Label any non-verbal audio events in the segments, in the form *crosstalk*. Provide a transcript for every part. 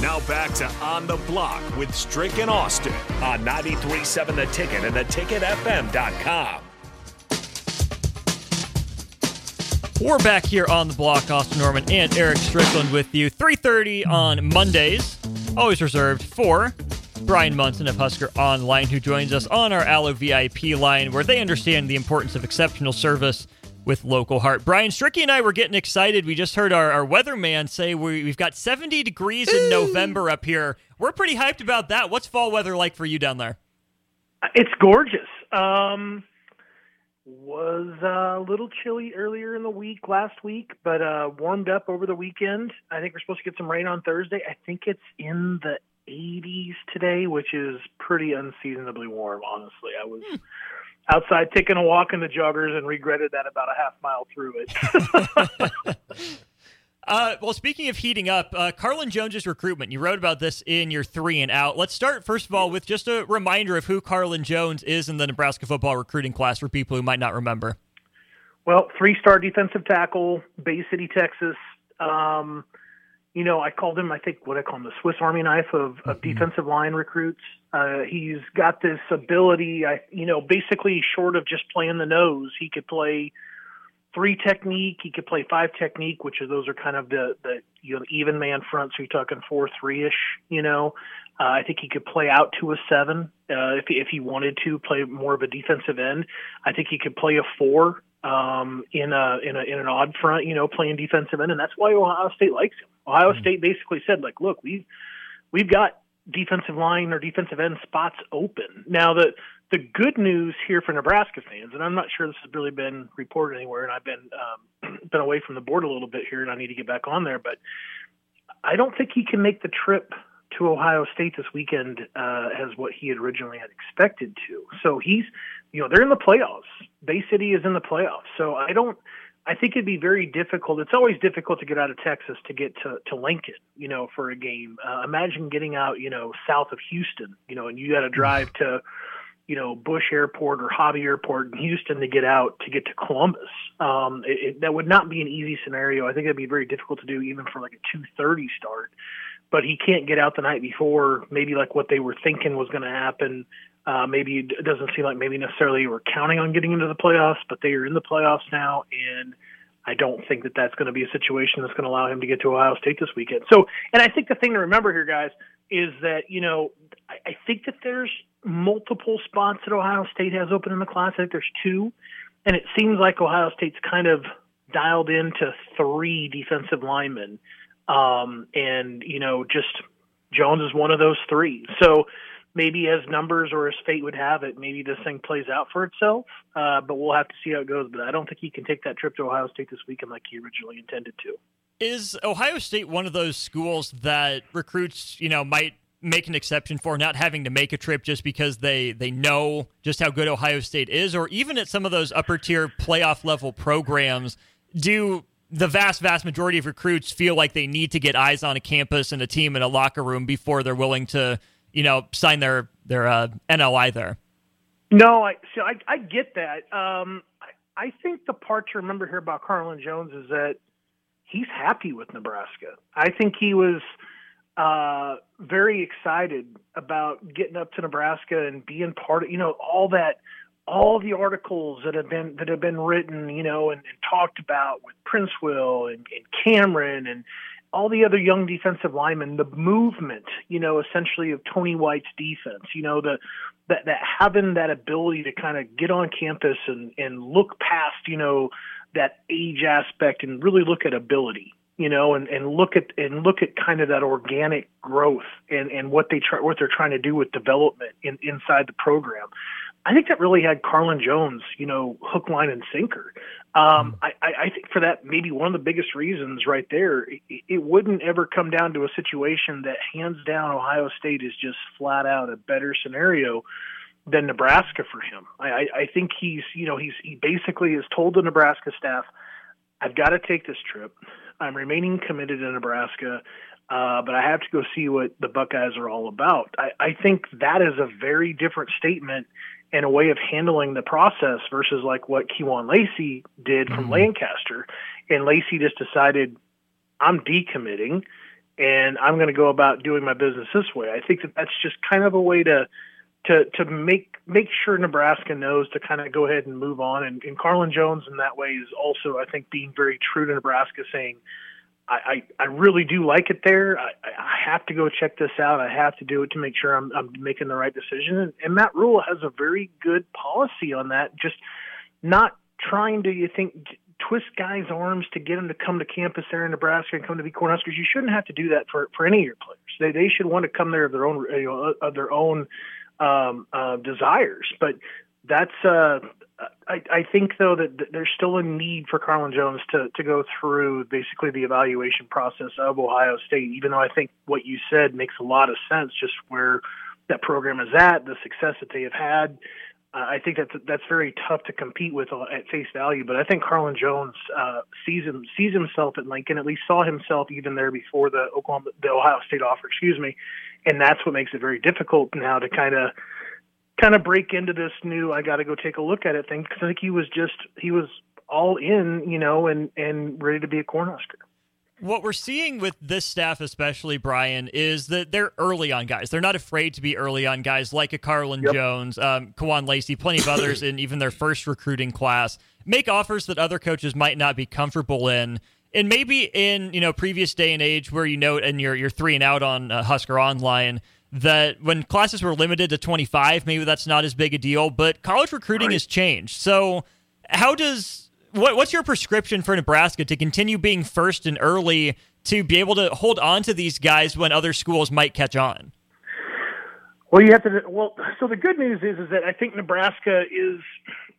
Now back to On the Block with Strick and Austin on 93.7 The Ticket and theticketfm.com. We're back here on the block, Austin Norman and Eric Strickland with you. 3.30 on Mondays, always reserved for Bryan Munson of Husker Online, who joins us on our Allo VIP line, where they understand the importance of exceptional service with local heart. Bryan Stricky and I were getting excited. We just heard our, our weatherman say we, have got 70 degrees in November up here. We're pretty hyped about that. What's fall weather like for you down there? It's gorgeous. Um, was a little chilly earlier in the week, last week, but uh, warmed up over the weekend. I think we're supposed to get some rain on Thursday. I think it's in the 80s today, which is pretty unseasonably warm. Honestly, I was. Outside taking a walk in the joggers and regretted that about a half mile through it. *laughs* *laughs* uh, well, speaking of heating up, uh, Carlin Jones's recruitment. You wrote about this in your three and out. Let's start first of all with just a reminder of who Carlin Jones is in the Nebraska football recruiting class for people who might not remember. Well, three-star defensive tackle, Bay City, Texas. Um, you know, I called him, I think, what I call him, the Swiss Army knife of, of mm-hmm. defensive line recruits. Uh, he's got this ability, I, you know, basically short of just playing the nose, he could play three technique, he could play five technique, which are those are kind of the, the you know, even man front. So you're talking four, three ish, you know. Uh, I think he could play out to a seven uh, if, if he wanted to play more of a defensive end. I think he could play a four um, in a in a in an odd front, you know, playing defensive end, and that's why Ohio State likes him. Ohio mm-hmm. State basically said, like, look, we we've got defensive line or defensive end spots open. Now the the good news here for Nebraska fans, and I'm not sure this has really been reported anywhere, and I've been um, *clears throat* been away from the board a little bit here, and I need to get back on there, but I don't think he can make the trip to Ohio State this weekend uh, as what he had originally had expected to. So he's, you know, they're in the playoffs. Bay City is in the playoffs. So I don't. I think it'd be very difficult. It's always difficult to get out of Texas to get to, to Lincoln, you know, for a game. Uh, imagine getting out, you know, south of Houston, you know, and you got to drive to, you know, Bush Airport or Hobby Airport in Houston to get out to get to Columbus. Um, it, it, that would not be an easy scenario. I think it'd be very difficult to do even for like a 2:30 start but he can't get out the night before. Maybe like what they were thinking was going to happen. Uh, maybe it doesn't seem like maybe necessarily we're counting on getting into the playoffs, but they are in the playoffs now, and I don't think that that's going to be a situation that's going to allow him to get to Ohio State this weekend. So, and I think the thing to remember here, guys, is that you know I, I think that there's multiple spots that Ohio State has open in the class. I think there's two, and it seems like Ohio State's kind of dialed into three defensive linemen um, and, you know, just Jones is one of those three. So maybe as numbers or as fate would have it, maybe this thing plays out for itself. Uh, but we'll have to see how it goes. But I don't think he can take that trip to Ohio State this weekend like he originally intended to. Is Ohio State one of those schools that recruits, you know, might make an exception for not having to make a trip just because they they know just how good Ohio State is or even at some of those upper tier playoff level programs do the vast, vast majority of recruits feel like they need to get eyes on a campus and a team in a locker room before they're willing to, you know, sign their their uh, NLI there. No, I so I, I get that. Um, I, I think the part to remember here about Carlin Jones is that he's happy with Nebraska. I think he was uh, very excited about getting up to Nebraska and being part of, you know, all that all the articles that have been that have been written, you know, and, and talked about with Prince Will and, and Cameron and all the other young defensive linemen, the movement, you know, essentially of Tony White's defense, you know, the that that having that ability to kind of get on campus and and look past, you know, that age aspect and really look at ability, you know, and, and look at and look at kind of that organic growth and, and what they try what they're trying to do with development in, inside the program. I think that really had Carlin Jones, you know, hook, line, and sinker. Um, I, I think for that, maybe one of the biggest reasons right there, it, it wouldn't ever come down to a situation that hands down Ohio State is just flat out a better scenario than Nebraska for him. I, I think he's, you know, he's he basically has told the Nebraska staff, "I've got to take this trip. I'm remaining committed to Nebraska, uh, but I have to go see what the Buckeyes are all about." I, I think that is a very different statement and a way of handling the process versus like what Kewan Lacy did from mm-hmm. Lancaster. And Lacy just decided, I'm decommitting and I'm going to go about doing my business this way. I think that that's just kind of a way to to to make make sure Nebraska knows to kind of go ahead and move on. And, and Carlin Jones in that way is also, I think, being very true to Nebraska, saying, I, I, really do like it there. I, I have to go check this out. I have to do it to make sure I'm, I'm making the right decision. And, and Matt Rhule has a very good policy on that. Just not trying to, you think, twist guys' arms to get them to come to campus there in Nebraska and come to be Cornhuskers. You shouldn't have to do that for, for any of your players. They they should want to come there of their own you know of their own um, uh, desires. But that's uh, I, I think though that there's still a need for Carlin Jones to to go through basically the evaluation process of Ohio State. Even though I think what you said makes a lot of sense, just where that program is at, the success that they have had. Uh, I think that's that's very tough to compete with at face value. But I think Carlin Jones uh, sees him sees himself at Lincoln. At least saw himself even there before the Oklahoma the Ohio State offer. Excuse me, and that's what makes it very difficult now to kind of kind of break into this new I got to go take a look at it thing because I think he was just he was all in, you know, and and ready to be a Cornhusker. What we're seeing with this staff, especially Bryan, is that they're early on guys. They're not afraid to be early on guys like a Carlin yep. Jones, um, Kewan Lacy, plenty of others *clears throat* in even their first recruiting class. Make offers that other coaches might not be comfortable in. And maybe in you know previous day and age where you know and you're you're three and out on uh, Husker Online that when classes were limited to 25, maybe that's not as big a deal, but college recruiting right. has changed. So, how does what, what's your prescription for Nebraska to continue being first and early to be able to hold on to these guys when other schools might catch on? Well, you have to. Well, so the good news is is that I think Nebraska is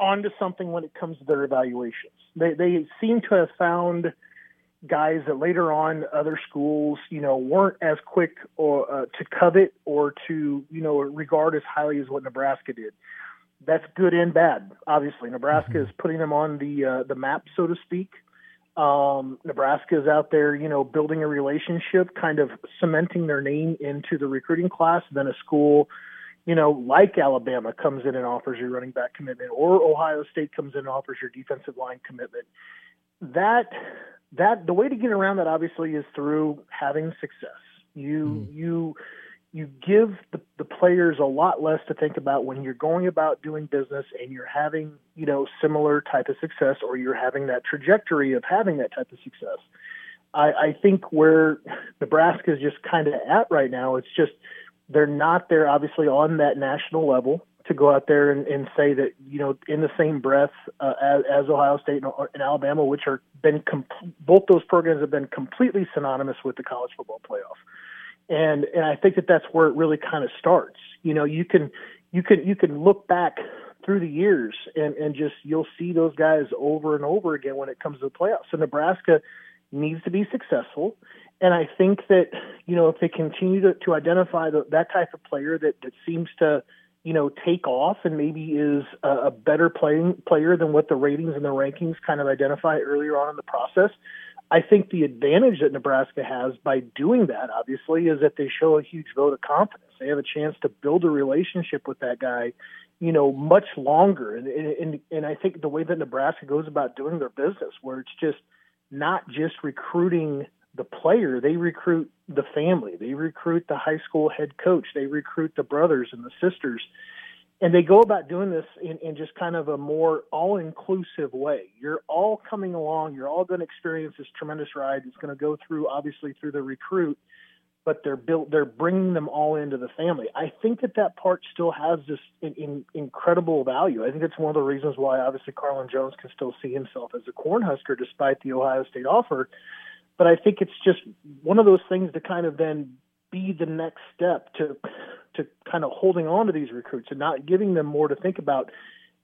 onto something when it comes to their evaluations. They they seem to have found guys that later on other schools, you know, weren't as quick or uh, to covet or to, you know, regard as highly as what Nebraska did. That's good and bad. Obviously, Nebraska mm-hmm. is putting them on the uh, the map, so to speak. Um, Nebraska is out there, you know, building a relationship, kind of cementing their name into the recruiting class. Then a school, you know, like Alabama comes in and offers your running back commitment, or Ohio State comes in and offers your defensive line commitment. That that the way to get around that obviously is through having success. You mm. you you give the, the players a lot less to think about when you're going about doing business and you're having you know similar type of success or you're having that trajectory of having that type of success. I, I think where Nebraska is just kind of at right now, it's just they're not there obviously on that national level to go out there and, and say that you know in the same breath uh, as, as Ohio State and, and Alabama, which are been com- both those programs have been completely synonymous with the college football playoff, and and I think that that's where it really kind of starts. You know, you can you can you can look back through the years and and just you'll see those guys over and over again when it comes to the playoffs. So Nebraska needs to be successful. And I think that, you know, if they continue to, to identify the, that type of player that, that seems to you know, take off and maybe is a, a better playing player than what the ratings and the rankings kind of identify earlier on in the process. I think the advantage that Nebraska has by doing that, obviously, is that they show a huge vote of confidence. They have a chance to build a relationship with that guy, you know, much longer. And and and I think the way that Nebraska goes about doing their business, where it's just not just recruiting the player, they recruit the family, they recruit the high school head coach, they recruit the brothers and the sisters. And they go about doing this in, in just kind of a more all inclusive way. You're all coming along, you're all going to experience this tremendous ride. It's going to go through, obviously, through the recruit, but they're built, they're bringing them all into the family. I think that that part still has this in, in, incredible value. I think it's one of the reasons why, obviously, Carlin Jones can still see himself as a Cornhusker despite the Ohio State offer but I think it's just one of those things to kind of then be the next step to to kind of holding on to these recruits and not giving them more to think about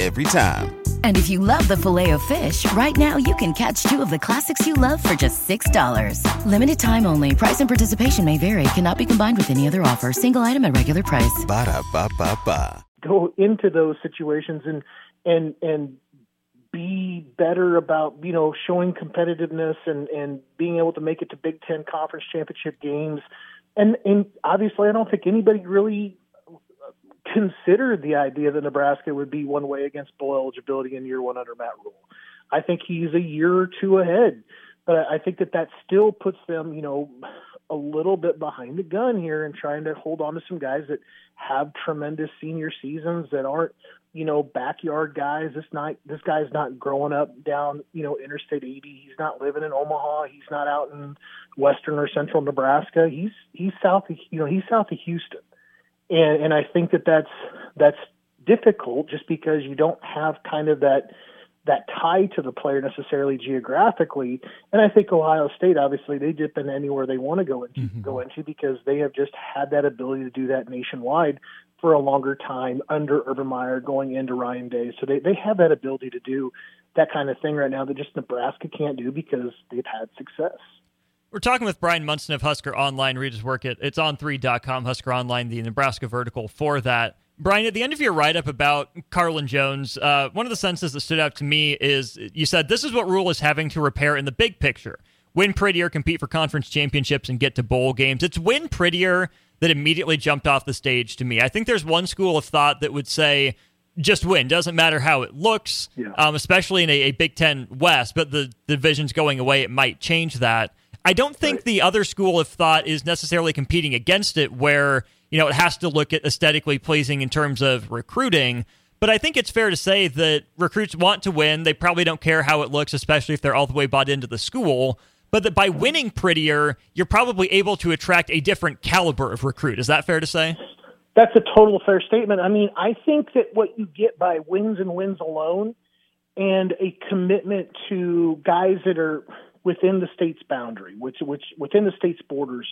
every time. And if you love the filet of fish, right now you can catch two of the classics you love for just $6. Limited time only. Price and participation may vary. Cannot be combined with any other offer. Single item at regular price. Ba da ba ba ba. Go into those situations and and and be better about you know showing competitiveness and and being able to make it to Big Ten conference championship games. And and obviously, I don't think anybody really considered the idea that Nebraska would be one way against bowl eligibility in year one under Matt Rhule. I think he's a year or two ahead, but I think that that still puts them, you know, a little bit behind the gun here and trying to hold on to some guys that have tremendous senior seasons that aren't, you know, backyard guys. This night, this guy's not growing up down, you know, Interstate 80. He's not living in Omaha. He's not out in western or central Nebraska. He's he's south of, you know, he's south of Houston and and I think that that's that's difficult just because you don't have kind of that that tie to the player necessarily geographically. And I think Ohio State, obviously, they dip in anywhere they want to go into, mm-hmm. go into because they have just had that ability to do that nationwide for a longer time under Urban Meyer going into Ryan Day. So they, they have that ability to do that kind of thing right now that just Nebraska can't do because they've had success. We're talking with Bryan Munson of Husker Online. Read his work at it's on3.com, Husker Online, the Nebraska vertical for that. Bryan, at the end of your write up about Carlin Jones, uh, one of the sentences that stood out to me is you said, This is what Rhule is having to repair in the big picture. Win prettier, compete for conference championships, and get to bowl games. It's win prettier that immediately jumped off the stage to me. I think there's one school of thought that would say, just win. Doesn't matter how it looks, yeah. um, especially in a, a, Big Ten West, but the, the division's going away. It might change that. I don't think right. the other school of thought is necessarily competing against it, where you know it has to look at aesthetically pleasing in terms of recruiting. But I think it's fair to say that recruits want to win. They probably don't care how it looks, especially if they're all the way bought into the school. But that by winning prettier, you're probably able to attract a different caliber of recruit. Is that fair to say? That's a total fair statement. I mean, I think that what you get by wins and wins alone and a commitment to guys that are within the state's boundary, which which within the state's borders,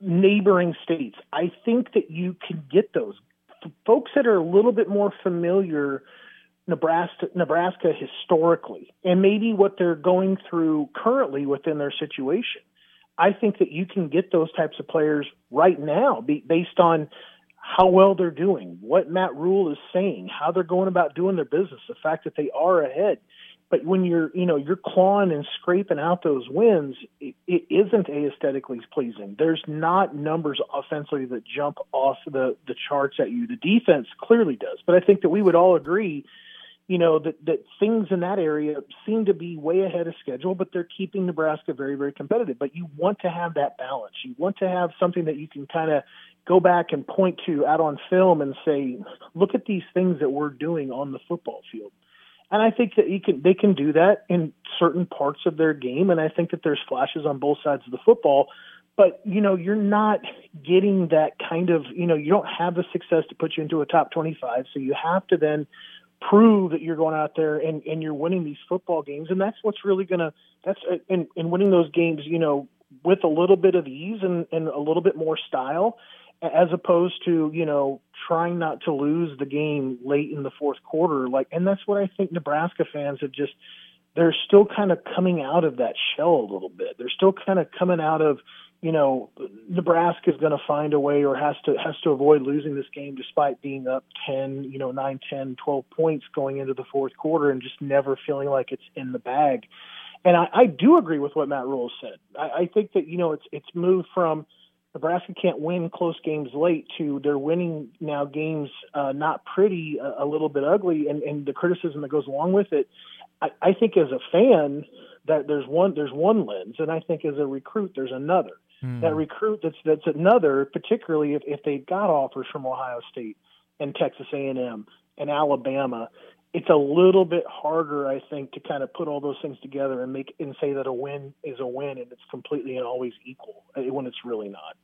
neighboring states. I think that you can get those folks that are a little bit more familiar Nebraska Nebraska historically and maybe what they're going through currently within their situation. I think that you can get those types of players right now based on how well they're doing, what Matt Rhule is saying, how they're going about doing their business, the fact that they are ahead. But when you're, you know, you're clawing and scraping out those wins, it, it isn't aesthetically pleasing. There's not numbers offensively that jump off the the charts at you. The defense clearly does, but I think that we would all agree, you know, that that things in that area seem to be way ahead of schedule, but they're keeping Nebraska very, very competitive. But you want to have that balance. You want to have something that you can kind of go back and point to out on film and say, look at these things that we're doing on the football field and I think that you can they can do that in certain parts of their game, and I think that there's flashes on both sides of the football. But you know, you're not getting that kind of you know you don't have the success to put you into a top 25, so you have to then prove that you're going out there and, and you're winning these football games, and that's what's really gonna that's and, and winning those games, you know, with a little bit of ease and, and a little bit more style as opposed to you know trying not to lose the game late in the fourth quarter like and that's what i think nebraska fans have just they're still kind of coming out of that shell a little bit. They're still kind of coming out of you know nebraska is going to find a way or has to has to avoid losing this game despite being up 10 you know 9 10 12 points going into the fourth quarter and just never feeling like it's in the bag. And i, I do agree with what matt rhule said. I, I think that you know it's it's moved from Nebraska can't win close games late to they're winning now games uh, not pretty, a, a little bit ugly, and, and the criticism that goes along with it. I, I think as a fan that there's one there's one lens, and I think as a recruit there's another. Mm. That recruit that's that's another, particularly if, if they've got offers from Ohio State and Texas A&M and Alabama it's a little bit harder, I think, to kind of put all those things together and make and say that a win is a win and it's completely and always equal uh, when it's really not.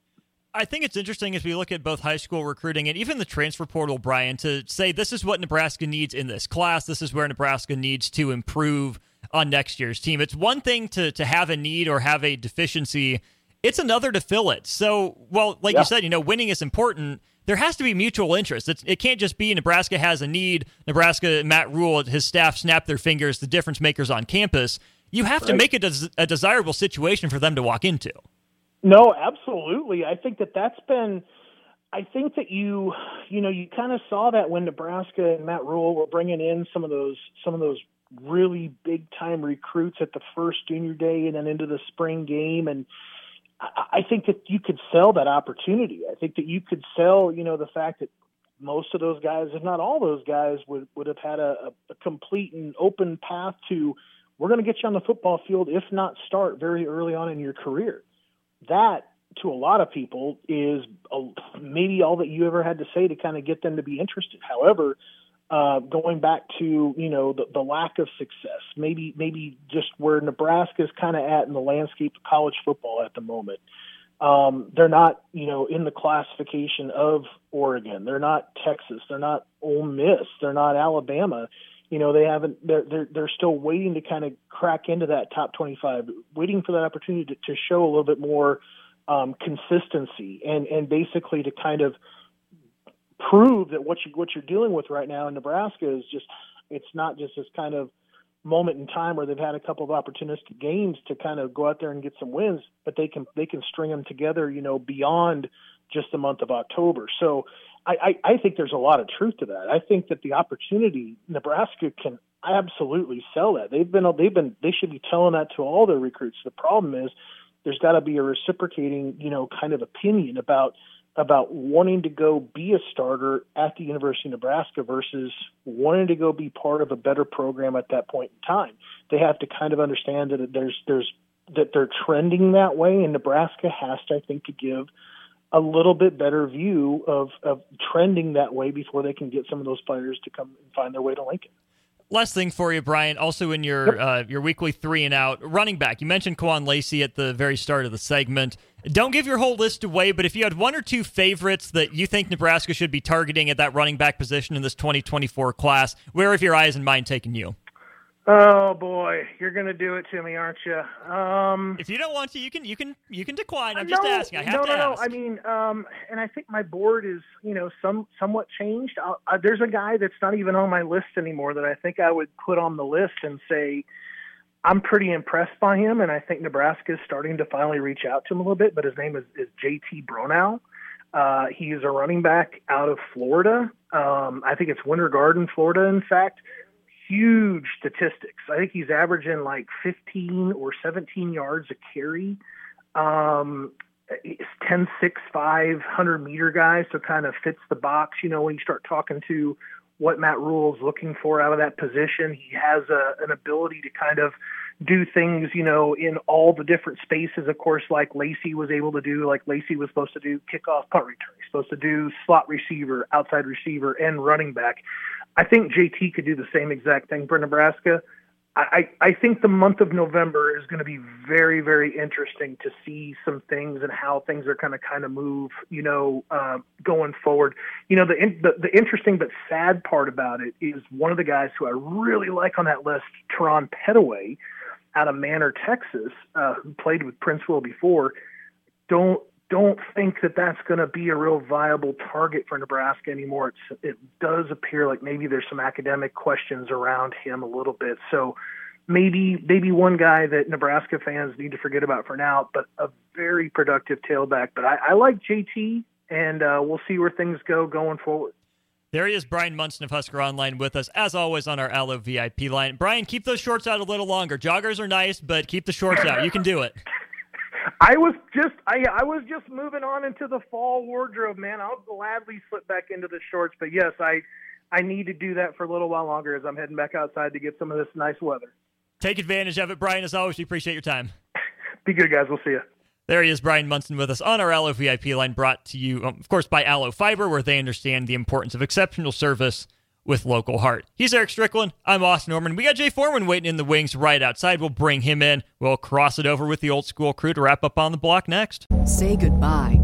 I think it's interesting as we look at both high school recruiting and even the transfer portal, Bryan, to say this is what Nebraska needs in this class. This is where Nebraska needs to improve on next year's team. It's one thing to to have a need or have a deficiency. It's another to fill it. So, well, like yeah. you said, you know, winning is important there has to be mutual interest. It's, it can't just be Nebraska has a need. Nebraska, Matt Rhule, his staff snap their fingers, the difference makers on campus. You have right. to make it a, a desirable situation for them to walk into. No, absolutely. I think that that's been. I think that you, you know, you kind of saw that when Nebraska and Matt Rhule were bringing in some of those, some of those really big time recruits at the first junior day and then into the spring game, and I think that you could sell that opportunity. I think that you could sell, you know, the fact that most of those guys, if not all those guys, would would have had a, a complete and open path to we're going to get you on the football field, if not start very early on in your career. That to a lot of people is a, maybe all that you ever had to say to kind of get them to be interested. However, uh, going back to you know the, the lack of success, maybe maybe just where Nebraska is kind of at in the landscape of college football at the moment. Um, they're not you know in the classification of Oregon. They're not Texas. They're not Ole Miss. They're not Alabama. You know they haven't. They're they're, they're still waiting to kind of crack into that top 25, waiting for that opportunity to, to show a little bit more um, consistency and and basically to kind of prove that what you what you're dealing with right now in Nebraska is just it's not just this kind of moment in time where they've had a couple of opportunistic games to kind of go out there and get some wins, but they can they can string them together, you know, beyond just the month of October. So I, I, I think there's a lot of truth to that. I think that the opportunity Nebraska can absolutely sell that. They've been they've been they should be telling that to all their recruits. The problem is there's got to be a reciprocating, you know, kind of opinion about about wanting to go be a starter at the University of Nebraska versus wanting to go be part of a better program at that point in time. They have to kind of understand that there's there's that they're trending that way, and Nebraska has to, I think, to give a little bit better view of of trending that way before they can get some of those players to come and find their way to Lincoln. Last thing for you, Bryan. Also in your uh, your weekly three and out running back, you mentioned Kewan Lacy at the very start of the segment. Don't give your whole list away, but if you had one or two favorites that you think Nebraska should be targeting at that running back position in this 2024 class, where have your eyes and mind taken you? Oh boy, you're gonna do it to me, aren't you? Um, if you don't want to, you can you can you can decline. I'm just asking. I have no, to no, ask. no. I mean, um, and I think my board is you know some somewhat changed. Uh, there's a guy that's not even on my list anymore that I think I would put on the list and say I'm pretty impressed by him, and I think Nebraska is starting to finally reach out to him a little bit. But his name is, is J.T. Bronow. Uh, he's a running back out of Florida. Um, I think it's Winter Garden, Florida. In fact, huge statistics. I think he's averaging like 15 or 17 yards a carry. Um, he's 10, 6, 5, 100 meter guy, so kind of fits the box. You know, when you start talking to what Matt Rhule is looking for out of that position, he has a, an ability to kind of do things, you know, in all the different spaces, of course, like Lacy was able to do, like Lacy was supposed to do kickoff punt return. He's supposed to do slot receiver, outside receiver, and running back. I think JT could do the same exact thing for Nebraska. I, I think the month of November is going to be very, very interesting to see some things and how things are going to kind of move, you know, uh, going forward. You know, the, the the interesting but sad part about it is one of the guys who I really like on that list, Terran Pettaway, out of Manor, Texas, uh, who played with Princewill before. Don't don't think that that's going to be a real viable target for Nebraska anymore. It's, it does appear like maybe there's some academic questions around him a little bit. So maybe maybe one guy that Nebraska fans need to forget about for now, but a very productive tailback. But I, I like JT, and uh, we'll see where things go going forward. There he is, Bryan Munson of Husker Online with us, as always, on our Allo VIP line. Bryan, keep those shorts out a little longer. Joggers are nice, but keep the shorts out. You can do it. *laughs* I was just I I was just moving on into the fall wardrobe, man. I'll gladly slip back into the shorts, but yes, I I need to do that for a little while longer as I'm heading back outside to get some of this nice weather. Take advantage of it, Bryan. As always, we appreciate your time. Be good, guys. We'll see you. There he is, Bryan Munson, with us on our Allo VIP line, brought to you, um, of course, by Allo Fiber, where they understand the importance of exceptional service with local heart. He's Eric Strickland. I'm Austin Norman. We got Jay Foreman waiting in the wings right outside. We'll bring him in. We'll cross it over with the old school crew to wrap up on the block next. Say goodbye